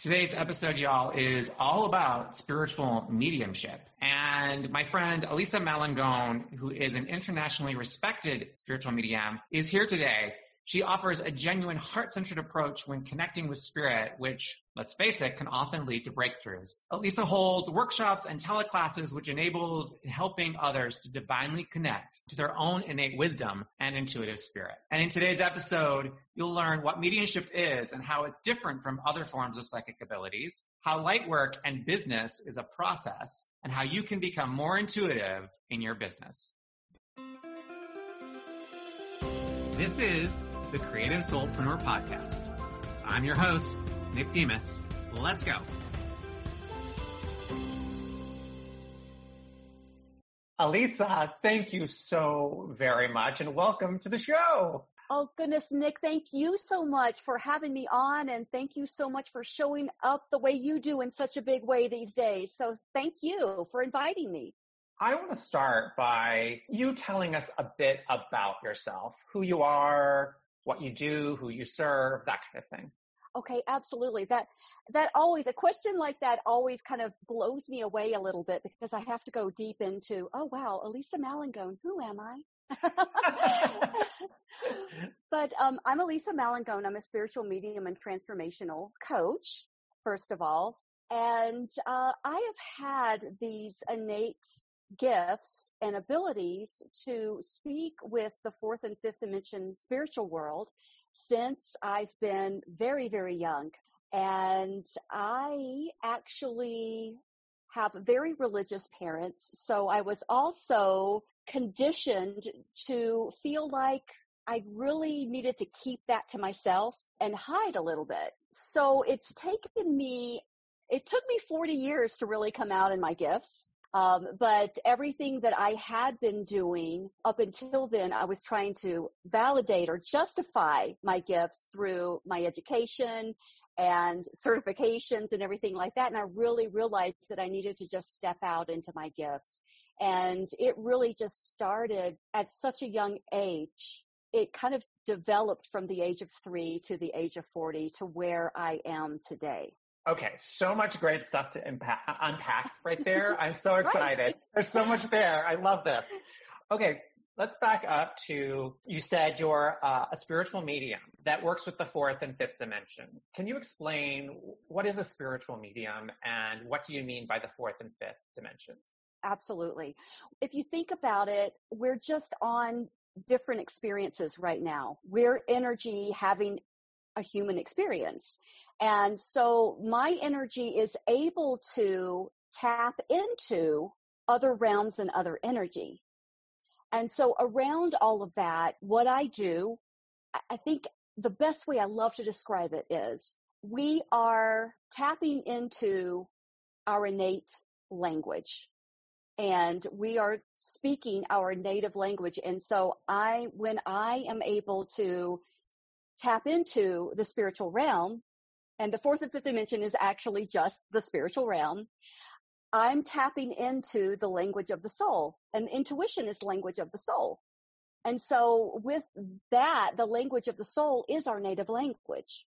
Today's episode, y'all, is all about spiritual mediumship. And my friend Elisa Malangone, who is an internationally respected spiritual medium, is here today she offers a genuine heart-centered approach when connecting with spirit, which, let's face it, can often lead to breakthroughs. Elisa holds workshops and teleclasses which enables helping others to divinely connect to their own innate wisdom and intuitive spirit. And in today's episode, you'll learn what mediumship is and how it's different from other forms of psychic abilities, how light work and business is a process, and how you can become more intuitive in your business. This is the Creative Soulpreneur Podcast. I'm your host, Nick Demos. Let's go. Elisa, thank you so very much and welcome to the show. Oh, goodness, Nick, thank you so much for having me on and thank you so much for showing up the way you do in such a big way these days. So thank you for inviting me. I want to start by you telling us a bit about yourself, who you are, what you do, who you serve, that kind of thing. Okay, absolutely. That that always a question like that always kind of blows me away a little bit because I have to go deep into, oh wow, Elisa Malangone, who am I? but um, I'm Elisa Malangone. I'm a spiritual medium and transformational coach, first of all. And uh, I have had these innate gifts and abilities to speak with the fourth and fifth dimension spiritual world since I've been very, very young. And I actually have very religious parents. So I was also conditioned to feel like I really needed to keep that to myself and hide a little bit. So it's taken me, it took me 40 years to really come out in my gifts. Um, but everything that I had been doing up until then, I was trying to validate or justify my gifts through my education and certifications and everything like that. And I really realized that I needed to just step out into my gifts. And it really just started at such a young age. It kind of developed from the age of three to the age of 40 to where I am today. Okay, so much great stuff to impact, unpack right there. I'm so excited. right. There's so much there. I love this. Okay, let's back up to you said you're uh, a spiritual medium that works with the fourth and fifth dimension. Can you explain what is a spiritual medium and what do you mean by the fourth and fifth dimensions? Absolutely. If you think about it, we're just on different experiences right now. We're energy having a human experience. And so my energy is able to tap into other realms and other energy. And so around all of that, what I do, I think the best way I love to describe it is we are tapping into our innate language and we are speaking our native language. And so I, when I am able to tap into the spiritual realm, and the fourth and fifth dimension is actually just the spiritual realm. I'm tapping into the language of the soul and intuition is language of the soul. And so with that, the language of the soul is our native language.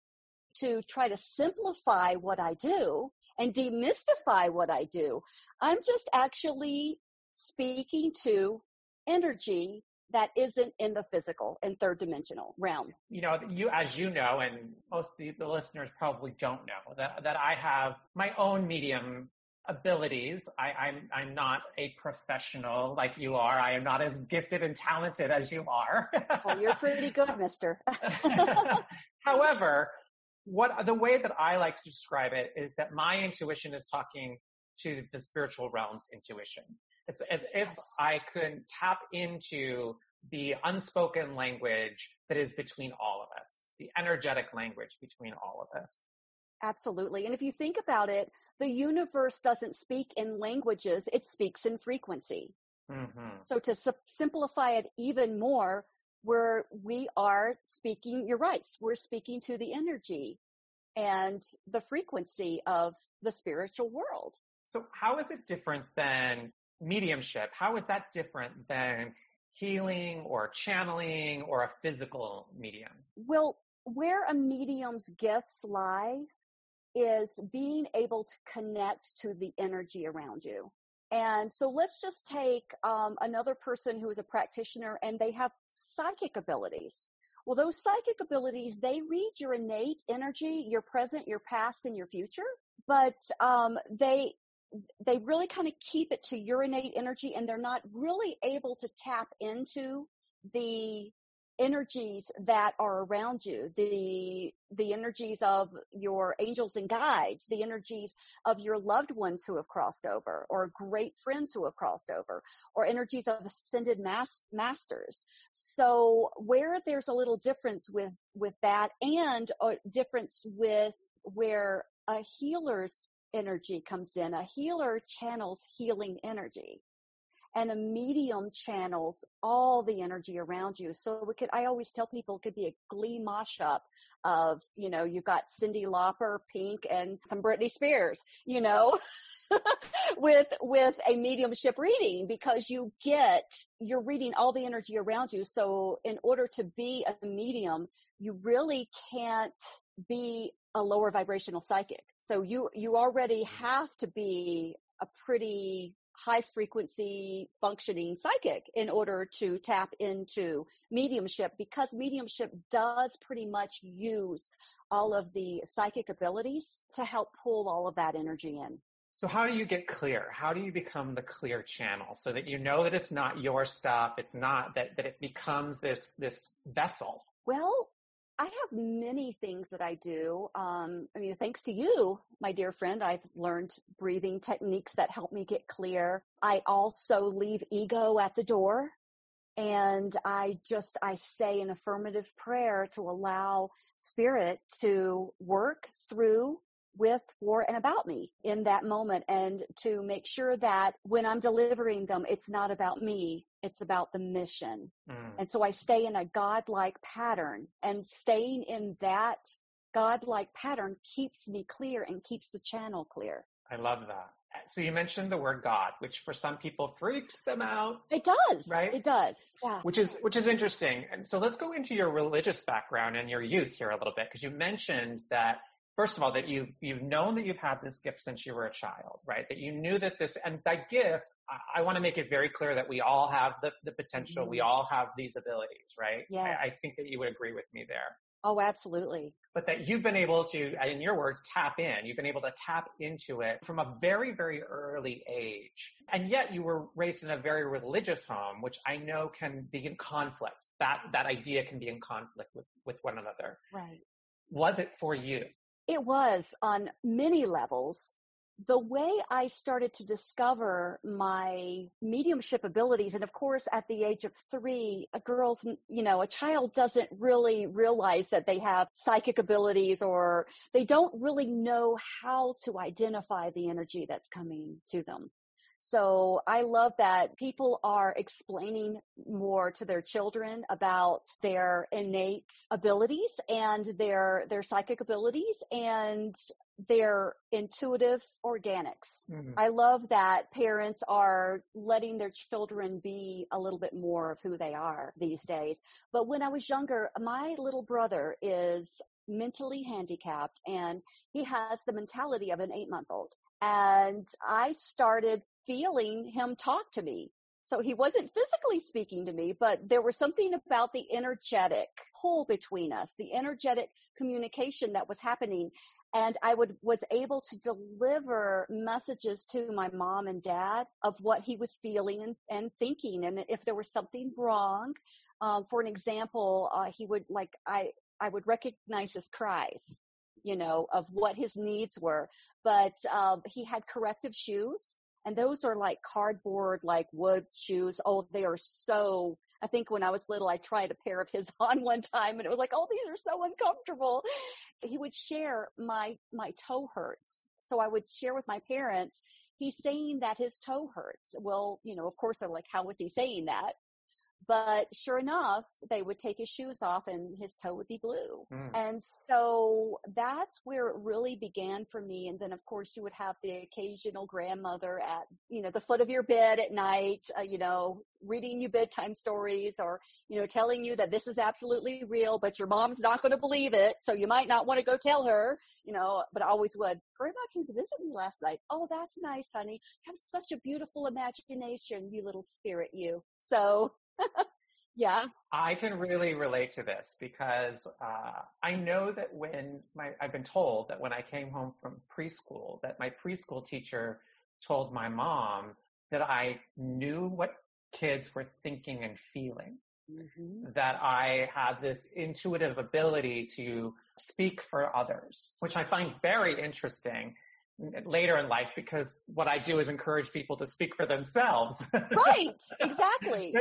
To try to simplify what I do and demystify what I do, I'm just actually speaking to energy that isn't in the physical and third dimensional realm. You know, you, as you know, and most of the, the listeners probably don't know that, that I have my own medium abilities. I, I'm, I'm not a professional like you are. I am not as gifted and talented as you are. well, you're pretty good, mister. However, what the way that I like to describe it is that my intuition is talking to the spiritual realm's intuition. It's as if I could tap into the unspoken language that is between all of us, the energetic language between all of us. Absolutely. And if you think about it, the universe doesn't speak in languages, it speaks in frequency. Mm-hmm. So to su- simplify it even more, where we are speaking, you're right, we're speaking to the energy and the frequency of the spiritual world. So how is it different than mediumship? How is that different than healing or channeling or a physical medium? Well, where a medium's gifts lie is being able to connect to the energy around you. And so let's just take um, another person who is a practitioner and they have psychic abilities. Well, those psychic abilities, they read your innate energy, your present, your past, and your future, but um, they they really kind of keep it to urinate energy, and they're not really able to tap into the energies that are around you. The the energies of your angels and guides the energies of your loved ones who have crossed over or great friends who have crossed over or energies of ascended mas- masters. So where there's a little difference with with that and a difference with where a healer's energy comes in a healer channels healing energy and a medium channels all the energy around you. So we could, I always tell people it could be a glee mashup of, you know, you've got Cyndi Lauper, Pink, and some Britney Spears, you know, with, with a mediumship reading because you get, you're reading all the energy around you. So in order to be a medium, you really can't be a lower vibrational psychic. So you, you already have to be a pretty high frequency functioning psychic in order to tap into mediumship because mediumship does pretty much use all of the psychic abilities to help pull all of that energy in. So how do you get clear? How do you become the clear channel so that you know that it's not your stuff, it's not that, that it becomes this this vessel? Well, I have many things that I do. Um, I mean, thanks to you, my dear friend, I've learned breathing techniques that help me get clear. I also leave ego at the door and I just, I say an affirmative prayer to allow spirit to work through with, for, and about me in that moment and to make sure that when I'm delivering them, it's not about me. It's about the mission. Mm. And so I stay in a godlike pattern and staying in that godlike pattern keeps me clear and keeps the channel clear. I love that. So you mentioned the word God, which for some people freaks them out. It does. Right? It does. Yeah. Which is which is interesting. And so let's go into your religious background and your youth here a little bit because you mentioned that first of all, that you've, you've known that you've had this gift since you were a child, right? That you knew that this, and that gift, I, I want to make it very clear that we all have the, the potential. Mm-hmm. We all have these abilities, right? Yes. I, I think that you would agree with me there. Oh, absolutely. But that you've been able to, in your words, tap in. You've been able to tap into it from a very, very early age. And yet you were raised in a very religious home, which I know can be in conflict. That, that idea can be in conflict with, with one another. Right. Was it for you? It was on many levels. The way I started to discover my mediumship abilities, and of course, at the age of three, a girl's, you know, a child doesn't really realize that they have psychic abilities or they don't really know how to identify the energy that's coming to them. So I love that people are explaining more to their children about their innate abilities and their, their psychic abilities and their intuitive organics. Mm-hmm. I love that parents are letting their children be a little bit more of who they are these days. But when I was younger, my little brother is mentally handicapped and he has the mentality of an eight month old. And I started feeling him talk to me. So he wasn't physically speaking to me, but there was something about the energetic pull between us, the energetic communication that was happening. And I would, was able to deliver messages to my mom and dad of what he was feeling and, and thinking. And if there was something wrong, um, for an example, uh, he would like, I, I would recognize his cries you know, of what his needs were. But um, he had corrective shoes, and those are like cardboard, like wood shoes. Oh, they are so I think when I was little, I tried a pair of his on one time and it was like, oh, these are so uncomfortable. He would share my, my toe hurts. So I would share with my parents, he's saying that his toe hurts. Well, you know, of course they're like, how was he saying that? But sure enough, they would take his shoes off and his toe would be blue. Mm. And so that's where it really began for me. And then of course you would have the occasional grandmother at, you know, the foot of your bed at night, uh, you know, reading you bedtime stories or, you know, telling you that this is absolutely real, but your mom's not going to believe it. So you might not want to go tell her, you know, but I always would. Grandma came to visit me last night. Oh, that's nice, honey. You have such a beautiful imagination, you little spirit, you. So yeah. I can really relate to this because uh, I know that when my, I've been told that when I came home from preschool, that my preschool teacher told my mom that I knew what kids were thinking and feeling. Mm-hmm. That I had this intuitive ability to speak for others, which I find very interesting later in life because what I do is encourage people to speak for themselves. right, exactly.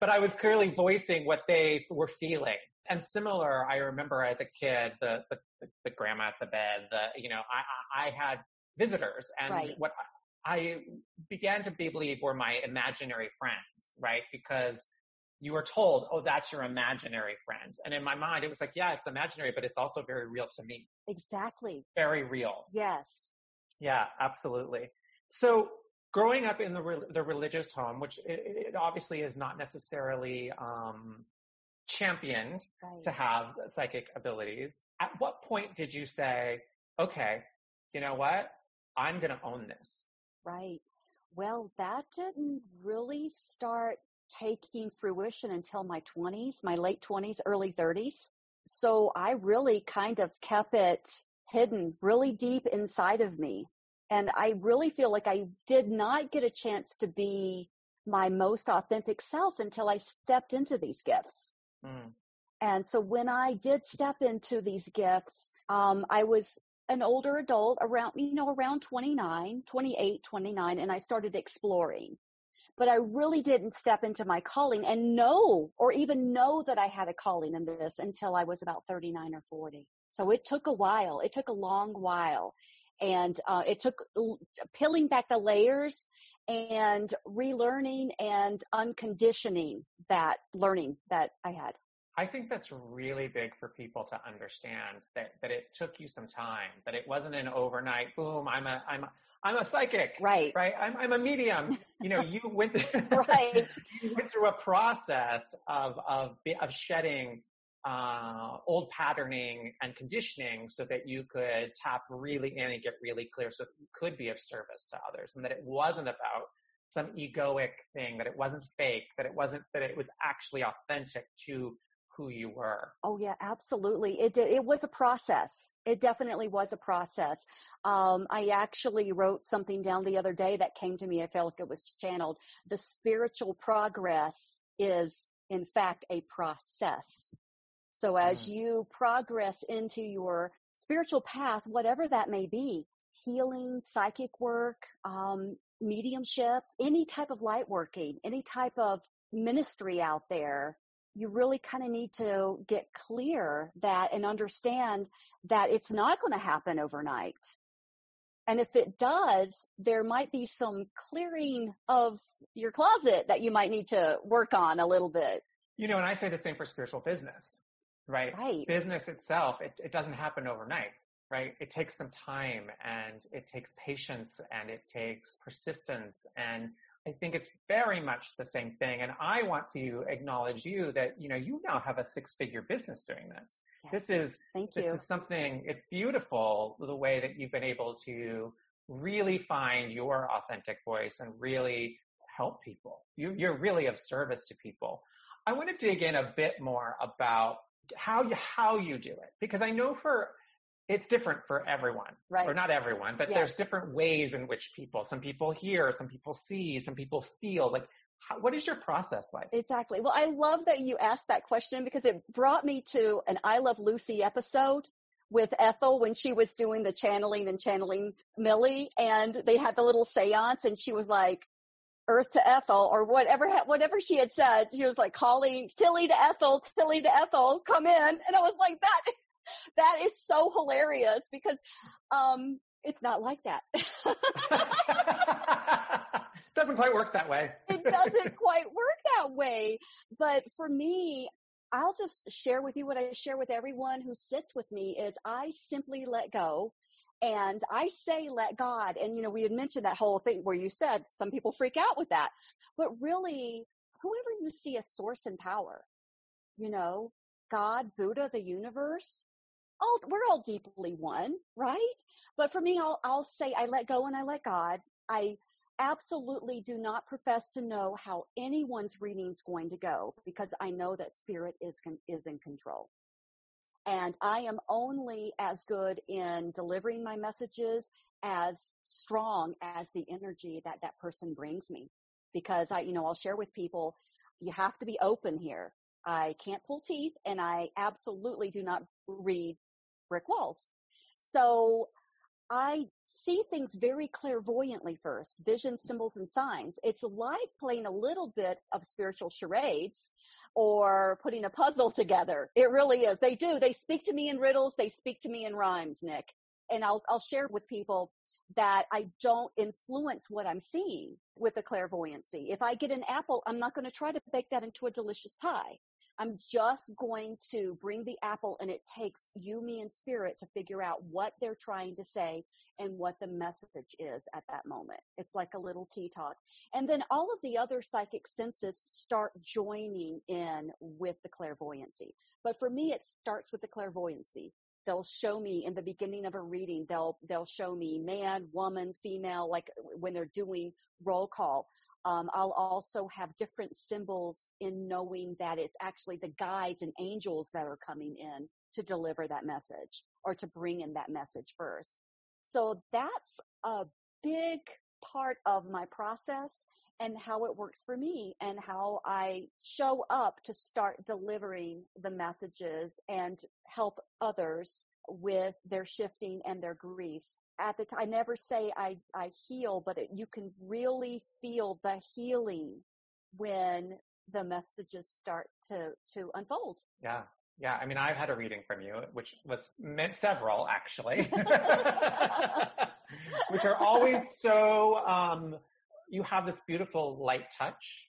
but I was clearly voicing what they were feeling. And similar, I remember as a kid, the, the, the grandma at the bed, the, you know, I, I had visitors and right. what I began to believe were my imaginary friends, right? Because you were told, oh, that's your imaginary friend. And in my mind, it was like, yeah, it's imaginary, but it's also very real to me. Exactly. Very real. Yes. Yeah, absolutely. So growing up in the the religious home, which it, it, obviously is not necessarily um, championed right. to have psychic abilities. At what point did you say, "Okay, you know what? I'm going to own this"? Right. Well, that didn't really start taking fruition until my 20s, my late 20s, early 30s. So I really kind of kept it hidden really deep inside of me. And I really feel like I did not get a chance to be my most authentic self until I stepped into these gifts. Mm. And so when I did step into these gifts, um, I was an older adult around, you know, around 29, 28, 29, and I started exploring. But I really didn't step into my calling and know or even know that I had a calling in this until I was about 39 or 40. So it took a while. It took a long while. And uh, it took peeling back the layers and relearning and unconditioning that learning that I had. I think that's really big for people to understand that, that it took you some time, that it wasn't an overnight boom. I'm a, I'm a, I'm a psychic. Right. Right. I'm, I'm a medium. You know, you went, right. you went through a process of, of, of shedding uh, old patterning and conditioning so that you could tap really in and get really clear so it could be of service to others and that it wasn't about some egoic thing, that it wasn't fake, that it wasn't, that it was actually authentic to who you were. Oh yeah, absolutely. It it was a process. It definitely was a process. Um, I actually wrote something down the other day that came to me. I felt like it was channeled. The spiritual progress is in fact a process. So as mm. you progress into your spiritual path, whatever that may be, healing, psychic work, um, mediumship, any type of light working, any type of ministry out there, you really kind of need to get clear that and understand that it's not going to happen overnight. And if it does, there might be some clearing of your closet that you might need to work on a little bit. You know, and I say the same for spiritual business right? Right. Business itself, it, it doesn't happen overnight, right? It takes some time and it takes patience and it takes persistence. And I think it's very much the same thing. And I want to acknowledge you that, you know, you now have a six figure business doing this. Yes. This is, Thank this you. is something, it's beautiful the way that you've been able to really find your authentic voice and really help people. You, you're really of service to people. I want to dig in a bit more about how you how you do it because I know for it's different for everyone, right? Or not everyone, but yes. there's different ways in which people, some people hear, some people see, some people feel. Like, how, what is your process like? Exactly. Well, I love that you asked that question because it brought me to an I Love Lucy episode with Ethel when she was doing the channeling and channeling Millie, and they had the little seance, and she was like, Earth to Ethel or whatever whatever she had said. She was like calling Tilly to Ethel, Tilly to Ethel, come in, and I was like that. That is so hilarious because um, it's not like that. doesn't quite work that way. it doesn't quite work that way. But for me, I'll just share with you what I share with everyone who sits with me is I simply let go and I say, let God. And, you know, we had mentioned that whole thing where you said some people freak out with that. But really, whoever you see as source and power, you know, God, Buddha, the universe, all, we're all deeply one, right? But for me, I'll, I'll say I let go and I let God. I absolutely do not profess to know how anyone's reading is going to go because I know that spirit is, is in control. And I am only as good in delivering my messages as strong as the energy that that person brings me. Because I, you know, I'll share with people, you have to be open here. I can't pull teeth and I absolutely do not read brick walls. So I see things very clairvoyantly first, vision, symbols, and signs. It's like playing a little bit of spiritual charades or putting a puzzle together. It really is. They do. They speak to me in riddles. They speak to me in rhymes, Nick. And I'll, I'll share with people that I don't influence what I'm seeing with the clairvoyancy. If I get an apple, I'm not going to try to bake that into a delicious pie. I'm just going to bring the apple and it takes you, me, and spirit to figure out what they're trying to say and what the message is at that moment. It's like a little tea talk. And then all of the other psychic senses start joining in with the clairvoyancy. But for me, it starts with the clairvoyancy. They'll show me in the beginning of a reading, they'll, they'll show me man, woman, female, like when they're doing roll call. Um, I'll also have different symbols in knowing that it's actually the guides and angels that are coming in to deliver that message or to bring in that message first. So that's a big part of my process and how it works for me and how I show up to start delivering the messages and help others with their shifting and their grief. At the time, I never say I, I heal, but it, you can really feel the healing when the messages start to, to unfold. Yeah. Yeah. I mean, I've had a reading from you, which was meant several actually, which are always so, um, you have this beautiful light touch,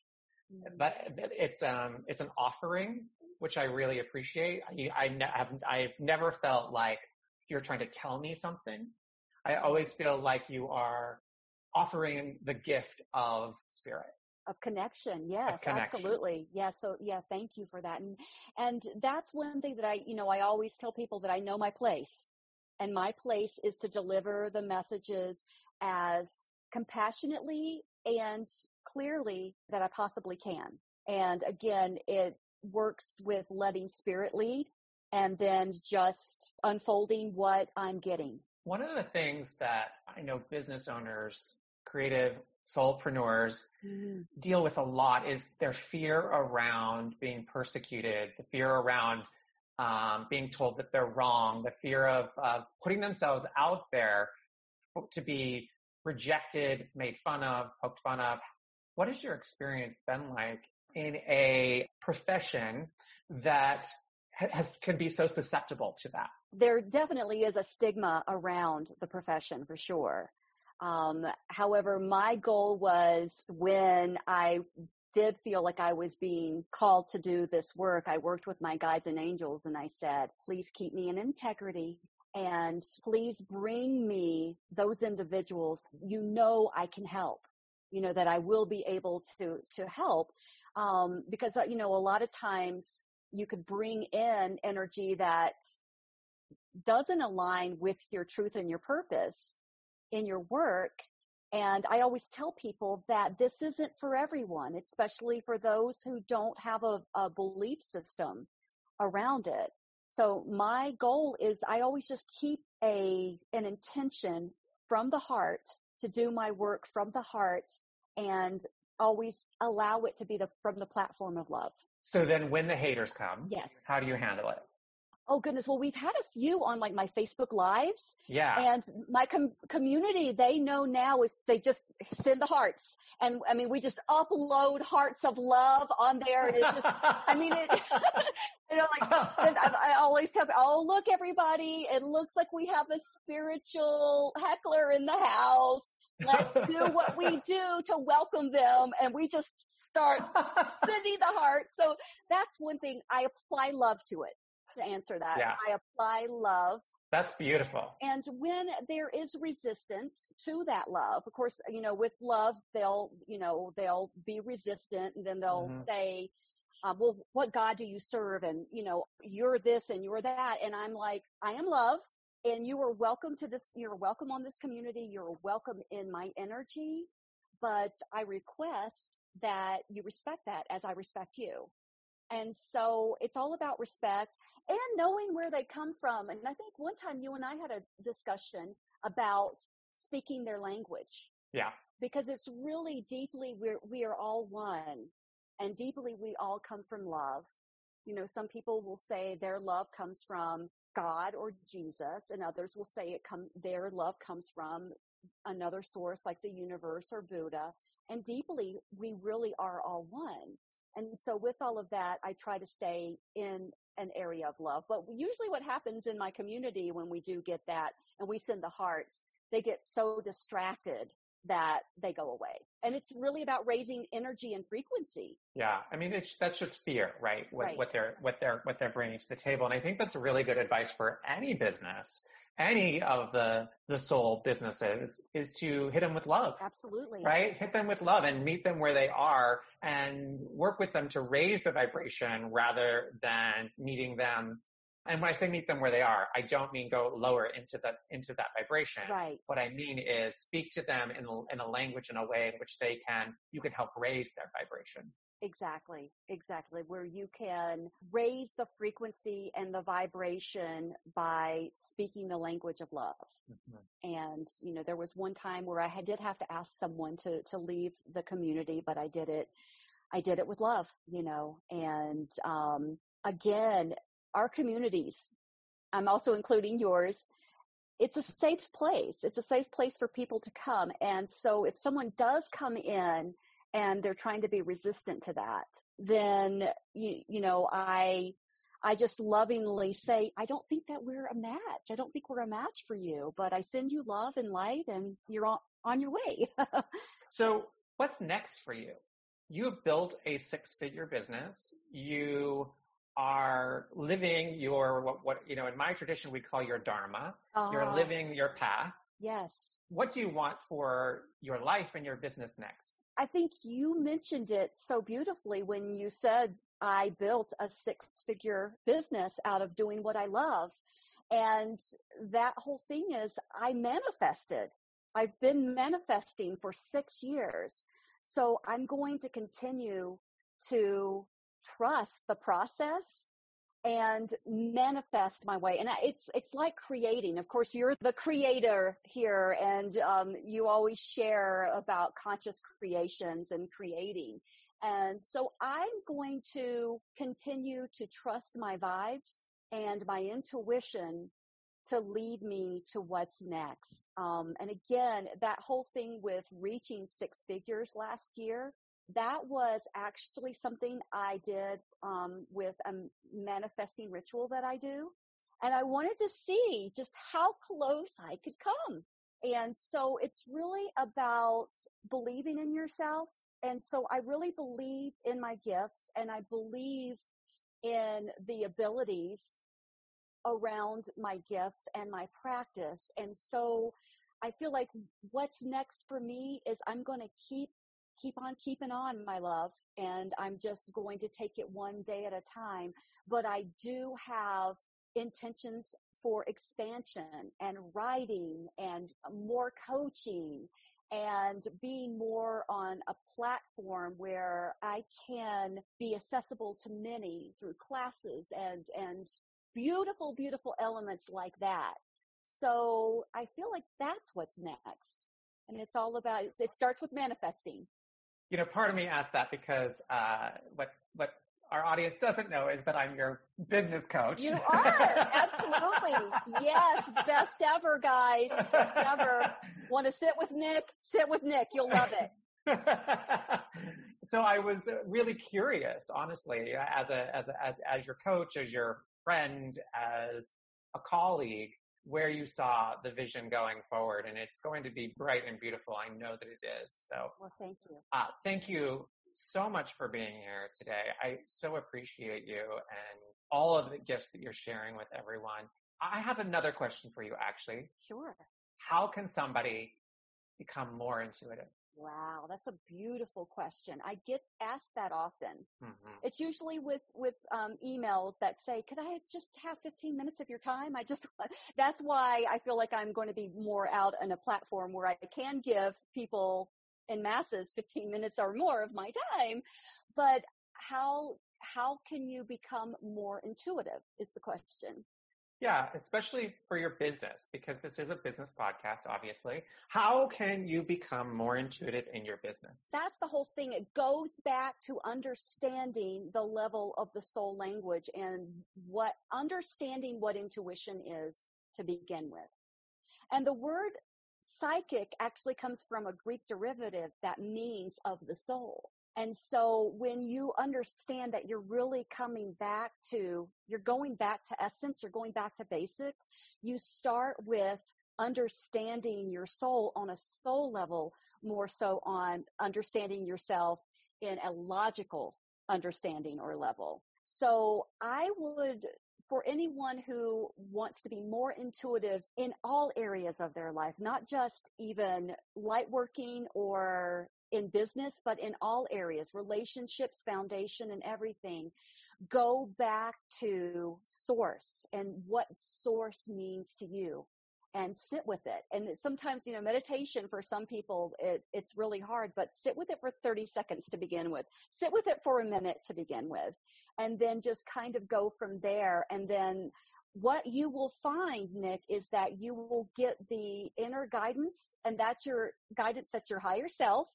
mm-hmm. but it's, um, it's an offering which I really appreciate. I, I ne- have, I've never felt like you're trying to tell me something. I always feel like you are offering the gift of spirit of connection yes of connection. absolutely yeah so yeah thank you for that and and that's one thing that i you know i always tell people that i know my place and my place is to deliver the messages as compassionately and clearly that i possibly can and again it works with letting spirit lead and then just unfolding what I'm getting. One of the things that I know business owners, creative soulpreneurs mm-hmm. deal with a lot is their fear around being persecuted, the fear around um, being told that they're wrong, the fear of uh, putting themselves out there to be rejected, made fun of, poked fun of. What has your experience been like in a profession that has, can be so susceptible to that? There definitely is a stigma around the profession for sure. Um, however, my goal was when I did feel like I was being called to do this work, I worked with my guides and angels and I said, please keep me in integrity and please bring me those individuals you know I can help, you know, that I will be able to, to help um, because uh, you know a lot of times you could bring in energy that doesn't align with your truth and your purpose in your work. And I always tell people that this isn't for everyone, especially for those who don't have a, a belief system around it. So my goal is I always just keep a, an intention from the heart to do my work from the heart and always allow it to be the from the platform of love. So then when the haters come, yes. how do you handle it? Oh goodness. Well, we've had a few on like my Facebook lives. Yeah. And my com- community, they know now is they just send the hearts. And I mean, we just upload hearts of love on there. And it's just, I mean, it, you know, like I, I always tell, oh, look, everybody, it looks like we have a spiritual heckler in the house. Let's do what we do to welcome them. And we just start sending the heart. So that's one thing I apply love to it to answer that. Yeah. I apply love. That's beautiful. And when there is resistance to that love, of course, you know, with love, they'll, you know, they'll be resistant and then they'll Mhm. say, uh, well, what God do you serve? And, you know, you're this and you're that. And I'm like, I am love and you are welcome to this. You're welcome on this community. You're welcome in my energy, but I request that you respect that as I respect you. And so it's all about respect and knowing where they come from. And I think one time you and I had a discussion about speaking their language Yeah. because it's really deeply we're we are all one and deeply we all come from love. You know, some people will say their love comes from God or Jesus and others will say it come their love comes from another source like the universe or Buddha. And deeply we really are all one. And so with all of that, I try to stay in an area of love. But usually what happens in my community when we do get that and we send the hearts, they get so distracted that they go away. And it's really about raising energy and frequency. Yeah, I mean, it's, that's just fear, right? What, Right. what they're what they're what they're bringing to the table, and I think that's really good advice for any business, any of the the soul businesses, is to hit them with love, Absolutely. right? Hit them with love and meet them where they are, and work with them to raise the vibration rather than meeting them. And when I say meet them where they are, I don't mean go lower into that into that vibration. Right. What I mean is speak to them in a, in a language in a way in which they can you can help raise their vibration. Exactly. Exactly. Where you can raise the frequency and the vibration by speaking the language of love. And, you know, there was one time where I had, did have to ask someone to, to leave the community, but I did it, I did it with love, you know, and, um, again, our communities, I'm also including yours. It's a safe place. It's a safe place for people to come. And so if someone does come in and they're trying to be resistant to that, then you, you know, I, I just lovingly say, I don't think that we're a match. I don't think we're a match for you, but I send you love and light and you're on, on your way. So what's next for you? You have built a six figure business. You are living your, what, what, you know, in my tradition, we call your dharma. You're Ah, living your path. Yes. What do you want for your life and your business next? I think you mentioned it so beautifully when you said I built a six figure business out of doing what I love. And that whole thing is I manifested. I've been manifesting for six years. So I'm going to continue to trust the process and manifest my way. And it's, it's like creating. Of course, you're the creator here and, um, you always share about conscious creations and creating. And so I'm going to continue to trust my vibes and my intuition to lead me to what's next. Um, and again, that whole thing with reaching six figures last year, that was actually something I did um, with a manifesting ritual that I do. And I wanted to see just how close I could come. And so it's really about believing in yourself. And so I really believe in my gifts and I believe in the abilities around my gifts and my practice. And so I feel like what's next for me is I'm going to keep keep on keeping on my love and I'm just going to take it one day at a time. But I do have intentions for expansion and writing and more coaching and being more on a platform where I can be accessible to many through classes and, and beautiful, beautiful elements like that. So I feel like that's what's next. And it's all about, it starts with manifesting. You know, part of me asked that because, uh, what, what our audience doesn't know is that I'm your business coach. You are, absolutely. yes, best ever, guys. Best ever. Want to sit with Nick? Sit with Nick. You'll love it. so I was really curious, honestly, as a, as a, as, as your coach, as your friend, as a colleague, where you saw the vision going forward. And it's going to be bright and beautiful. I know that it is. So, well, thank you. Uh, thank you so much for being here today. I so appreciate you and all of the gifts that you're sharing with everyone. I have another question for you, actually. Sure. How can somebody become more intuitive? Wow, that's a beautiful question. I get asked that often. Mm-hmm. It's usually with with um, emails that say, "Could I just have 15 minutes of your time?" I just that's why I feel like I'm going to be more out on a platform where I can give people in masses 15 minutes or more of my time. But how how can you become more intuitive is the question. Yeah, especially for your business, because this is a business podcast, obviously. How can you become more intuitive in your business? That's the whole thing. It goes back to understanding the level of the soul language and what understanding what intuition is to begin with. And the word psychic actually comes from a Greek derivative that means of the soul. And so when you understand that you're really coming back to, you're going back to essence, you're going back to basics, you start with understanding your soul on a soul level more so on understanding yourself in a logical understanding or level. So I would for anyone who wants to be more intuitive in all areas of their life, not just even light working or in business, but in all areas, relationships, foundation, and everything, go back to source and what source means to you and sit with it. And sometimes, you know, meditation for some people, it, it's really hard, but sit with it for 30 seconds to begin with. Sit with it for a minute to begin with and then just kind of go from there. And then what you will find, Nick, is that you will get the inner guidance and that's your guidance, that's your higher self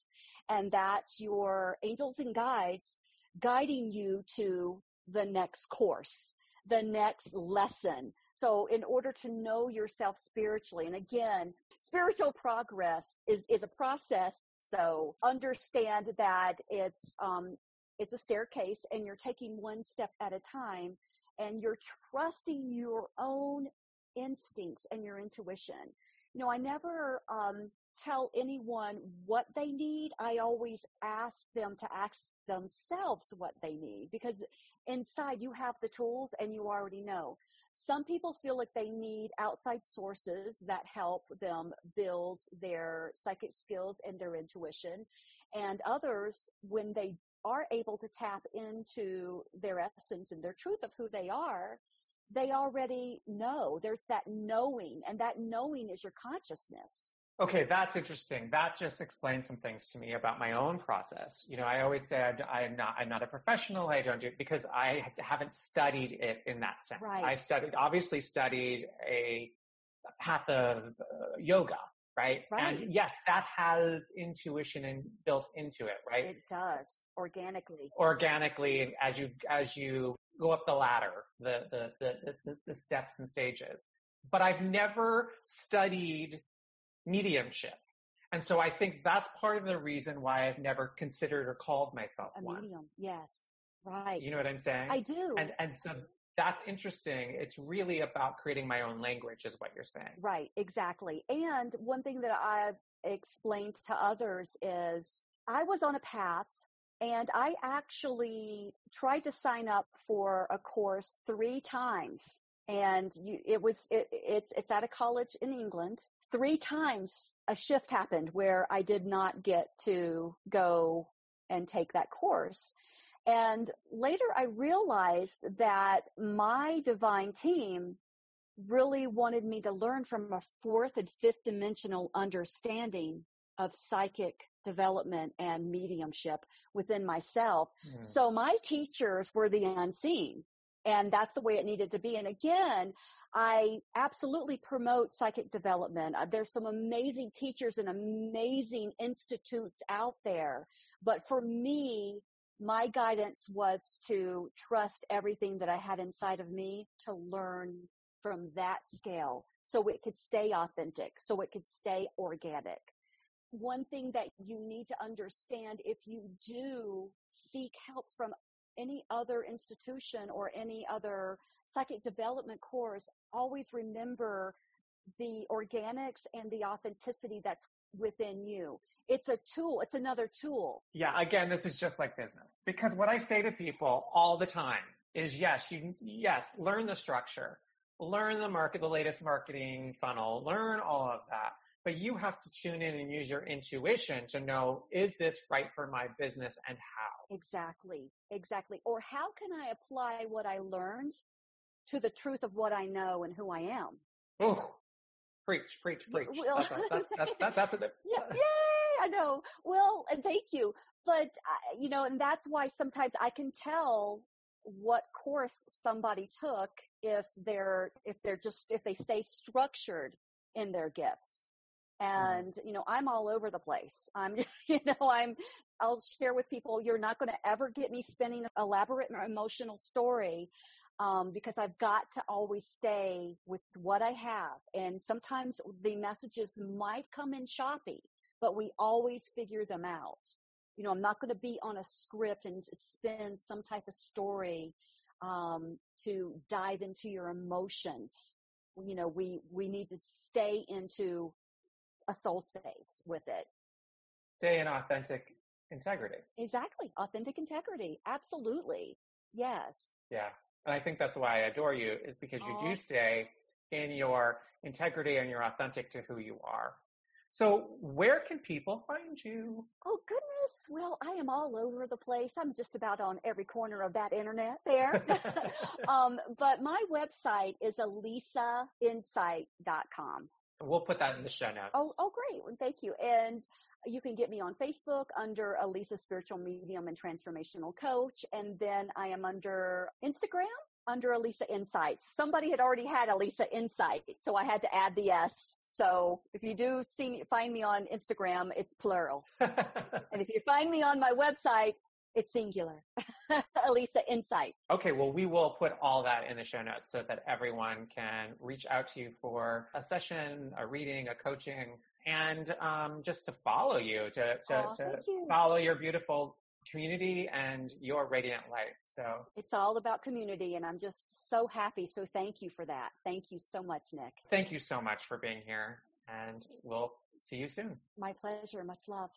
and that's your angels and guides guiding you to the next course, the next lesson. So in order to know yourself spiritually, and again, spiritual progress is, is a process. So understand that it's, um, it's a staircase and you're taking one step at a time and you're trusting your own instincts and your intuition. You know, I never um, tell anyone what they need. I always ask them to ask themselves what they need because inside you have the tools and you already know. Some people feel like they need outside sources that help them build their psychic skills and their intuition. And others, when they are able to tap into their essence and their truth of who they are, they already know. There's that knowing, and that knowing is your consciousness. Okay, that's interesting. That just explains some things to me about my own process. You know, I always said I'm not, I'm not a professional. I don't do it because I haven't studied it in that sense. Right. I've studied, obviously studied a path of uh, yoga, right? Right. And yes, that has intuition and built into it, right? It does organically. Organically, as you as you go up the ladder, the the the the, the steps and stages. But I've never studied mediumship. And so I think that's part of the reason why I've never considered or called myself a one. medium. Yes. Right. You know what I'm saying? I do. And and so that's interesting. It's really about creating my own language, is what you're saying. Right, exactly. And one thing that I've explained to others is I was on a path and I actually tried to sign up for a course three times. And you, it was, it, it's, it's at a college in England. Three times a shift happened where I did not get to go and take that course. And later I realized that my divine team really wanted me to learn from a fourth and fifth dimensional understanding of psychic development and mediumship within myself. Mm. So my teachers were the unseen and that's the way it needed to be. And again, I absolutely promote psychic development. Uh, there's some amazing teachers and amazing institutes out there. But for me, my guidance was to trust everything that I had inside of me to learn from that scale so it could stay authentic, so it could stay organic. One thing that you need to understand if you do seek help from any other institution or any other psychic development course, always remember the organics and the authenticity that's within you. It's a tool. It's another tool. Yeah. Again, this is just like business because what I say to people all the time is yes, you, yes, learn the structure, learn the market, the latest marketing funnel, learn all of that. But you have to tune in and use your intuition to know, is this right for my business and how? Exactly. Exactly. Or how can I apply what I learned to the truth of what I know and who I am? Oh, preach, preach, preach. Well, that's, that's, that's, that's, that's, that's yeah, yay, I know. Well, and thank you. But, uh, you know, and that's why sometimes I can tell what course somebody took if they're, if they're just, if they stay structured in their gifts. Mm-hmm. And, you know, I'm all over the place. I'm, you know, I'm, I'll share with people, you're not going to ever get me spinning an elaborate emotional story um, because I've got to always stay with what I have. And sometimes the messages might come in choppy, but we always figure them out. You know, I'm not going to be on a script and spin some type of story um, to dive into your emotions. You know, we we need to stay into a soul space with it. Stay in authentic integrity. Exactly, authentic integrity. Absolutely, yes. Yeah, and I think that's why I adore you is because you Aww. do stay in your integrity and you're authentic to who you are. So where can people find you? Oh goodness. Well, I am all over the place. I'm just about on every corner of that internet there. um, but my website is elisainsight.com. We'll put that in the show notes. Oh, oh, great. Well, thank you. And you can get me on Facebook under Elisa Spiritual Medium and Transformational Coach. And then I am under Instagram under Elisa Insights. Somebody had already had Elisa Insights, so I had to add the S. So if you do see me, find me on Instagram, it's plural. and if you find me on my website, it's singular. Elisa Insight. Okay, well, we will put all that in the show notes so that everyone can reach out to you for a session, a reading, a coaching, and um, just to follow you, to, to, oh, to you. follow your beautiful community and your radiant light. So it's all about community, and I'm just so happy. So thank you for that. Thank you so much, Nick. Thank you so much for being here, and we'll see you soon. My pleasure. Much love.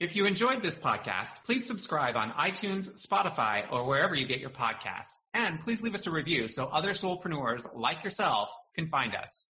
If you enjoyed this podcast, please subscribe on iTunes, Spotify, or wherever you get your podcasts. And please leave us a review so other soulpreneurs like yourself can find us.